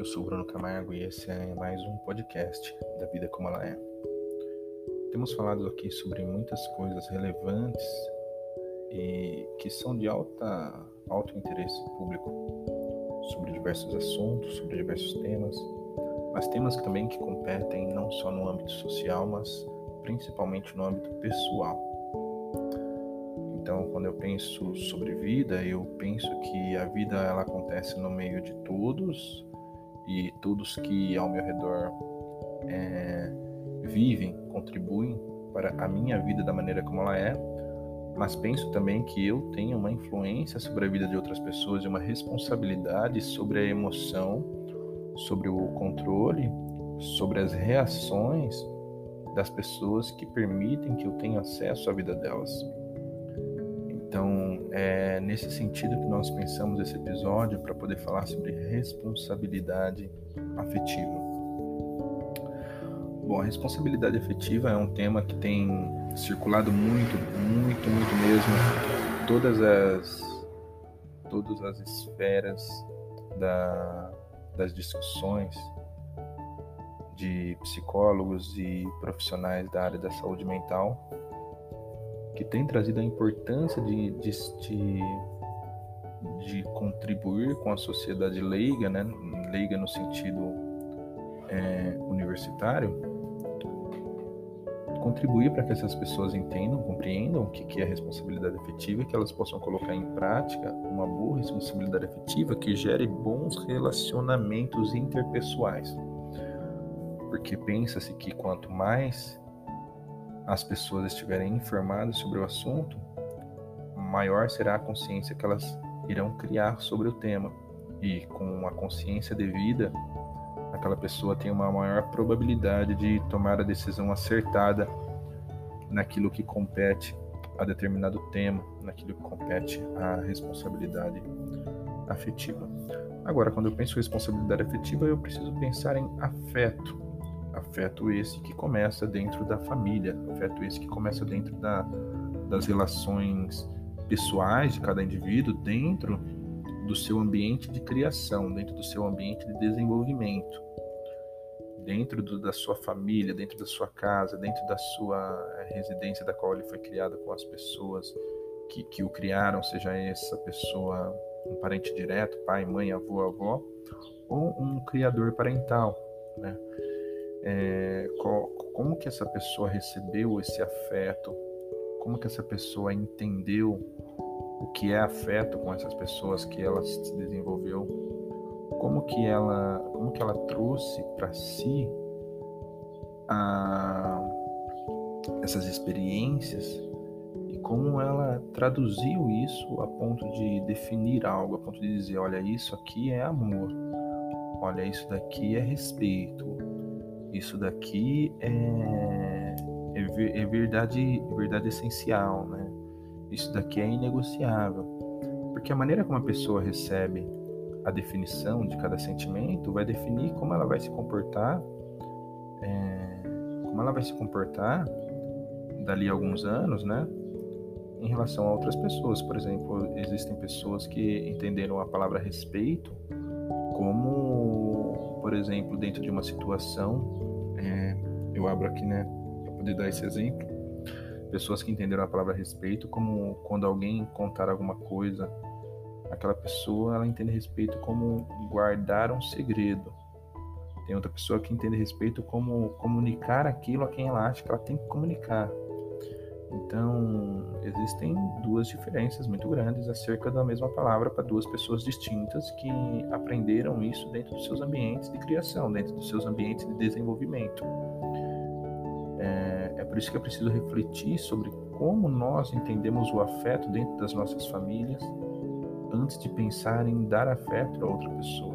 Eu sou Bruno Camargo e esse é mais um podcast da vida como ela é. Temos falado aqui sobre muitas coisas relevantes e que são de alta, alto interesse público, sobre diversos assuntos, sobre diversos temas, mas temas também que competem não só no âmbito social, mas principalmente no âmbito pessoal. Então, quando eu penso sobre vida, eu penso que a vida ela acontece no meio de todos e todos que ao meu redor é, vivem, contribuem para a minha vida da maneira como ela é, mas penso também que eu tenho uma influência sobre a vida de outras pessoas e uma responsabilidade sobre a emoção, sobre o controle, sobre as reações das pessoas que permitem que eu tenha acesso à vida delas. Então, é nesse sentido que nós pensamos esse episódio para poder falar sobre responsabilidade afetiva. Bom, a responsabilidade afetiva é um tema que tem circulado muito, muito, muito mesmo todas as todas as esferas da, das discussões de psicólogos e profissionais da área da saúde mental que tem trazido a importância de, de, de, de contribuir com a sociedade leiga, né? leiga no sentido é, universitário, contribuir para que essas pessoas entendam, compreendam o que é responsabilidade afetiva e que elas possam colocar em prática uma boa responsabilidade afetiva que gere bons relacionamentos interpessoais. Porque pensa-se que quanto mais as pessoas estiverem informadas sobre o assunto, maior será a consciência que elas irão criar sobre o tema. E com a consciência devida, aquela pessoa tem uma maior probabilidade de tomar a decisão acertada naquilo que compete a determinado tema, naquilo que compete à responsabilidade afetiva. Agora, quando eu penso em responsabilidade afetiva, eu preciso pensar em afeto Afeto esse que começa dentro da família, afeto esse que começa dentro da, das relações pessoais de cada indivíduo, dentro do seu ambiente de criação, dentro do seu ambiente de desenvolvimento, dentro do, da sua família, dentro da sua casa, dentro da sua eh, residência da qual ele foi criado com as pessoas que, que o criaram, seja essa pessoa um parente direto, pai, mãe, avô, avó, ou um criador parental, né? É, como que essa pessoa recebeu esse afeto, como que essa pessoa entendeu o que é afeto com essas pessoas que ela se desenvolveu, como que ela, como que ela trouxe para si a, essas experiências? E como ela traduziu isso a ponto de definir algo, a ponto de dizer, olha, isso aqui é amor, olha, isso daqui é respeito, isso daqui é, é, é verdade, é verdade essencial, né? Isso daqui é inegociável. Porque a maneira como a pessoa recebe a definição de cada sentimento vai definir como ela vai se comportar, é, como ela vai se comportar dali a alguns anos, né? Em relação a outras pessoas. Por exemplo, existem pessoas que entenderam a palavra respeito como, por exemplo, dentro de uma situação, é, eu abro aqui, né, para poder dar esse exemplo, pessoas que entenderam a palavra respeito como quando alguém contar alguma coisa, aquela pessoa ela entende respeito como guardar um segredo. Tem outra pessoa que entende respeito como comunicar aquilo a quem ela acha que ela tem que comunicar. Então, existem duas diferenças muito grandes acerca da mesma palavra para duas pessoas distintas que aprenderam isso dentro dos seus ambientes de criação, dentro dos seus ambientes de desenvolvimento. É, é por isso que é preciso refletir sobre como nós entendemos o afeto dentro das nossas famílias antes de pensar em dar afeto a outra pessoa.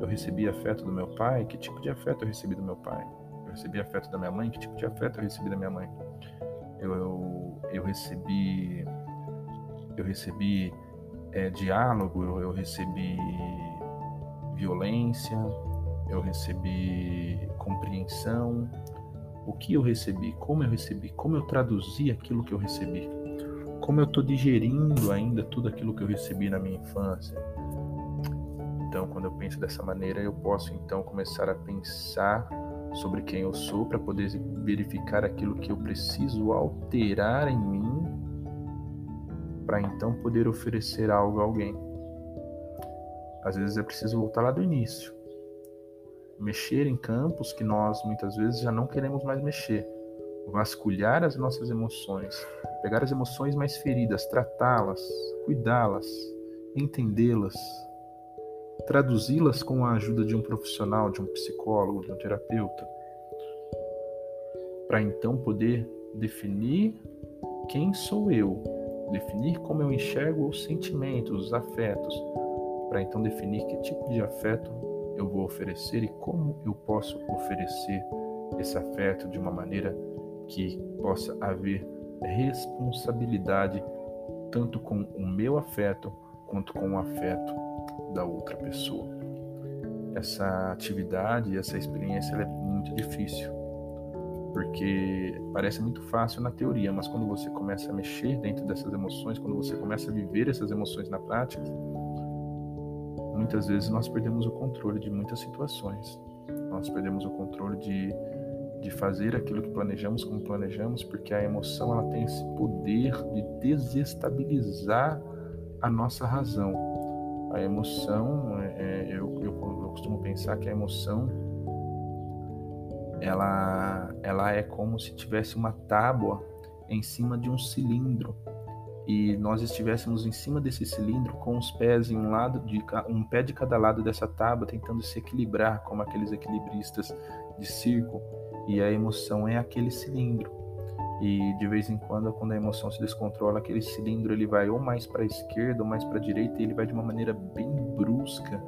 Eu recebi afeto do meu pai, que tipo de afeto eu recebi do meu pai? Eu recebi afeto da minha mãe, que tipo de afeto eu recebi da minha mãe? Eu, eu, eu recebi eu recebi é, diálogo, eu, eu recebi violência, eu recebi compreensão. O que eu recebi, como eu recebi, como eu traduzi aquilo que eu recebi, como eu estou digerindo ainda tudo aquilo que eu recebi na minha infância. Então, quando eu penso dessa maneira, eu posso então começar a pensar sobre quem eu sou para poder verificar aquilo que eu preciso alterar em mim para então poder oferecer algo a alguém. Às vezes é preciso voltar lá do início. Mexer em campos que nós muitas vezes já não queremos mais mexer. Vasculhar as nossas emoções, pegar as emoções mais feridas, tratá-las, cuidá-las, entendê-las, traduzi-las com a ajuda de um profissional, de um psicólogo, de um terapeuta, para então poder definir quem sou eu, definir como eu enxergo os sentimentos, os afetos, para então definir que tipo de afeto eu vou oferecer e como eu posso oferecer esse afeto de uma maneira que possa haver responsabilidade tanto com o meu afeto quanto com o afeto da outra pessoa. Essa atividade, essa experiência é muito difícil, porque parece muito fácil na teoria, mas quando você começa a mexer dentro dessas emoções, quando você começa a viver essas emoções na prática, muitas vezes nós perdemos o controle de muitas situações. Nós perdemos o controle de, de fazer aquilo que planejamos como planejamos, porque a emoção ela tem esse poder de desestabilizar a nossa razão. A emoção, é, é, eu, eu, eu costumo pensar que a emoção ela, ela é como se tivesse uma tábua em cima de um cilindro. E nós estivéssemos em cima desse cilindro com os pés em um lado de um pé de cada lado dessa tábua tentando se equilibrar como aqueles equilibristas de circo. E a emoção é aquele cilindro e de vez em quando, quando a emoção se descontrola, aquele cilindro ele vai ou mais para a esquerda ou mais para a direita e ele vai de uma maneira bem brusca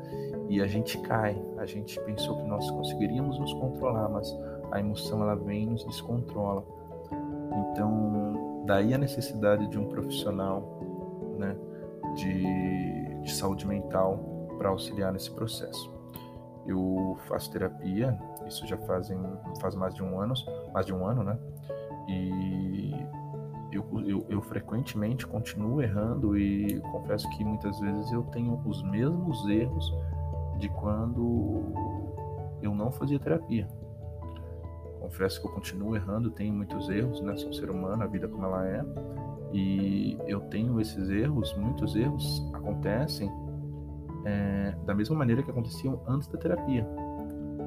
e a gente cai. A gente pensou que nós conseguiríamos nos controlar, mas a emoção ela vem e nos descontrola. Então, daí a necessidade de um profissional, né, de, de saúde mental para auxiliar nesse processo. Eu faço terapia, isso já fazem faz mais de um ano, mais de um ano, né? E eu, eu, eu, frequentemente continuo errando e confesso que muitas vezes eu tenho os mesmos erros de quando eu não fazia terapia. Confesso que eu continuo errando, tenho muitos erros, né? Sou um ser humano, a vida como ela é. E eu tenho esses erros, muitos erros acontecem é, da mesma maneira que aconteciam antes da terapia.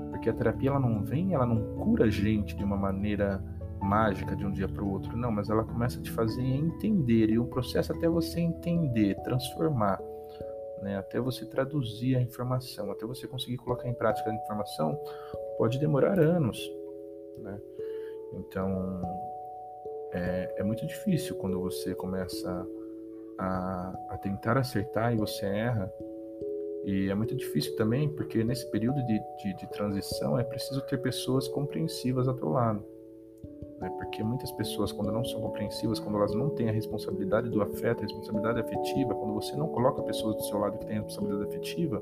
Porque a terapia ela não vem, ela não cura a gente de uma maneira mágica de um dia para o outro, não, mas ela começa a te fazer entender e o processo até você entender, transformar, né, até você traduzir a informação, até você conseguir colocar em prática a informação, pode demorar anos, né? Então é, é muito difícil quando você começa a, a tentar acertar e você erra. E é muito difícil também, porque nesse período de, de, de transição é preciso ter pessoas compreensivas ao teu lado né? Porque muitas pessoas, quando não são compreensivas, quando elas não têm a responsabilidade do afeto, a responsabilidade afetiva, quando você não coloca pessoas do seu lado que têm a responsabilidade afetiva,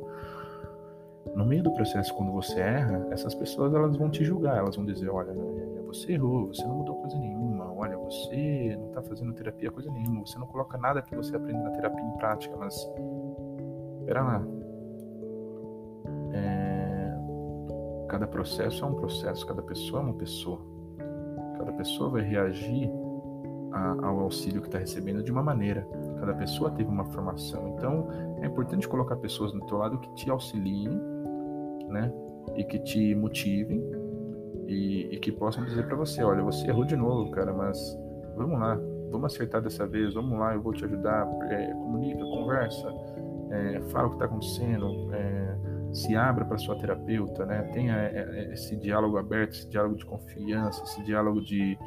no meio do processo, quando você erra, essas pessoas elas vão te julgar, elas vão dizer, olha, é, você errou, você não mudou coisa nenhuma, olha, você não está fazendo terapia coisa nenhuma, você não coloca nada que você aprende na terapia em prática, mas espera lá. É... Cada processo é um processo, cada pessoa é uma pessoa. Cada pessoa vai reagir a, ao auxílio que está recebendo de uma maneira. Cada pessoa teve uma formação. Então, é importante colocar pessoas no teu lado que te auxiliem, né? E que te motivem e, e que possam dizer para você, olha, você errou de novo, cara, mas vamos lá, vamos acertar dessa vez, vamos lá, eu vou te ajudar, é, comunica, conversa, é, fala o que está acontecendo, é, se abra para sua terapeuta, né? Tenha é, é, esse diálogo aberto, esse diálogo de confiança, esse diálogo de,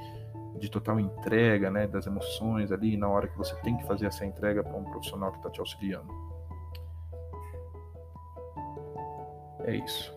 de total entrega, né? Das emoções ali na hora que você tem que fazer essa entrega para um profissional que está te auxiliando. É isso.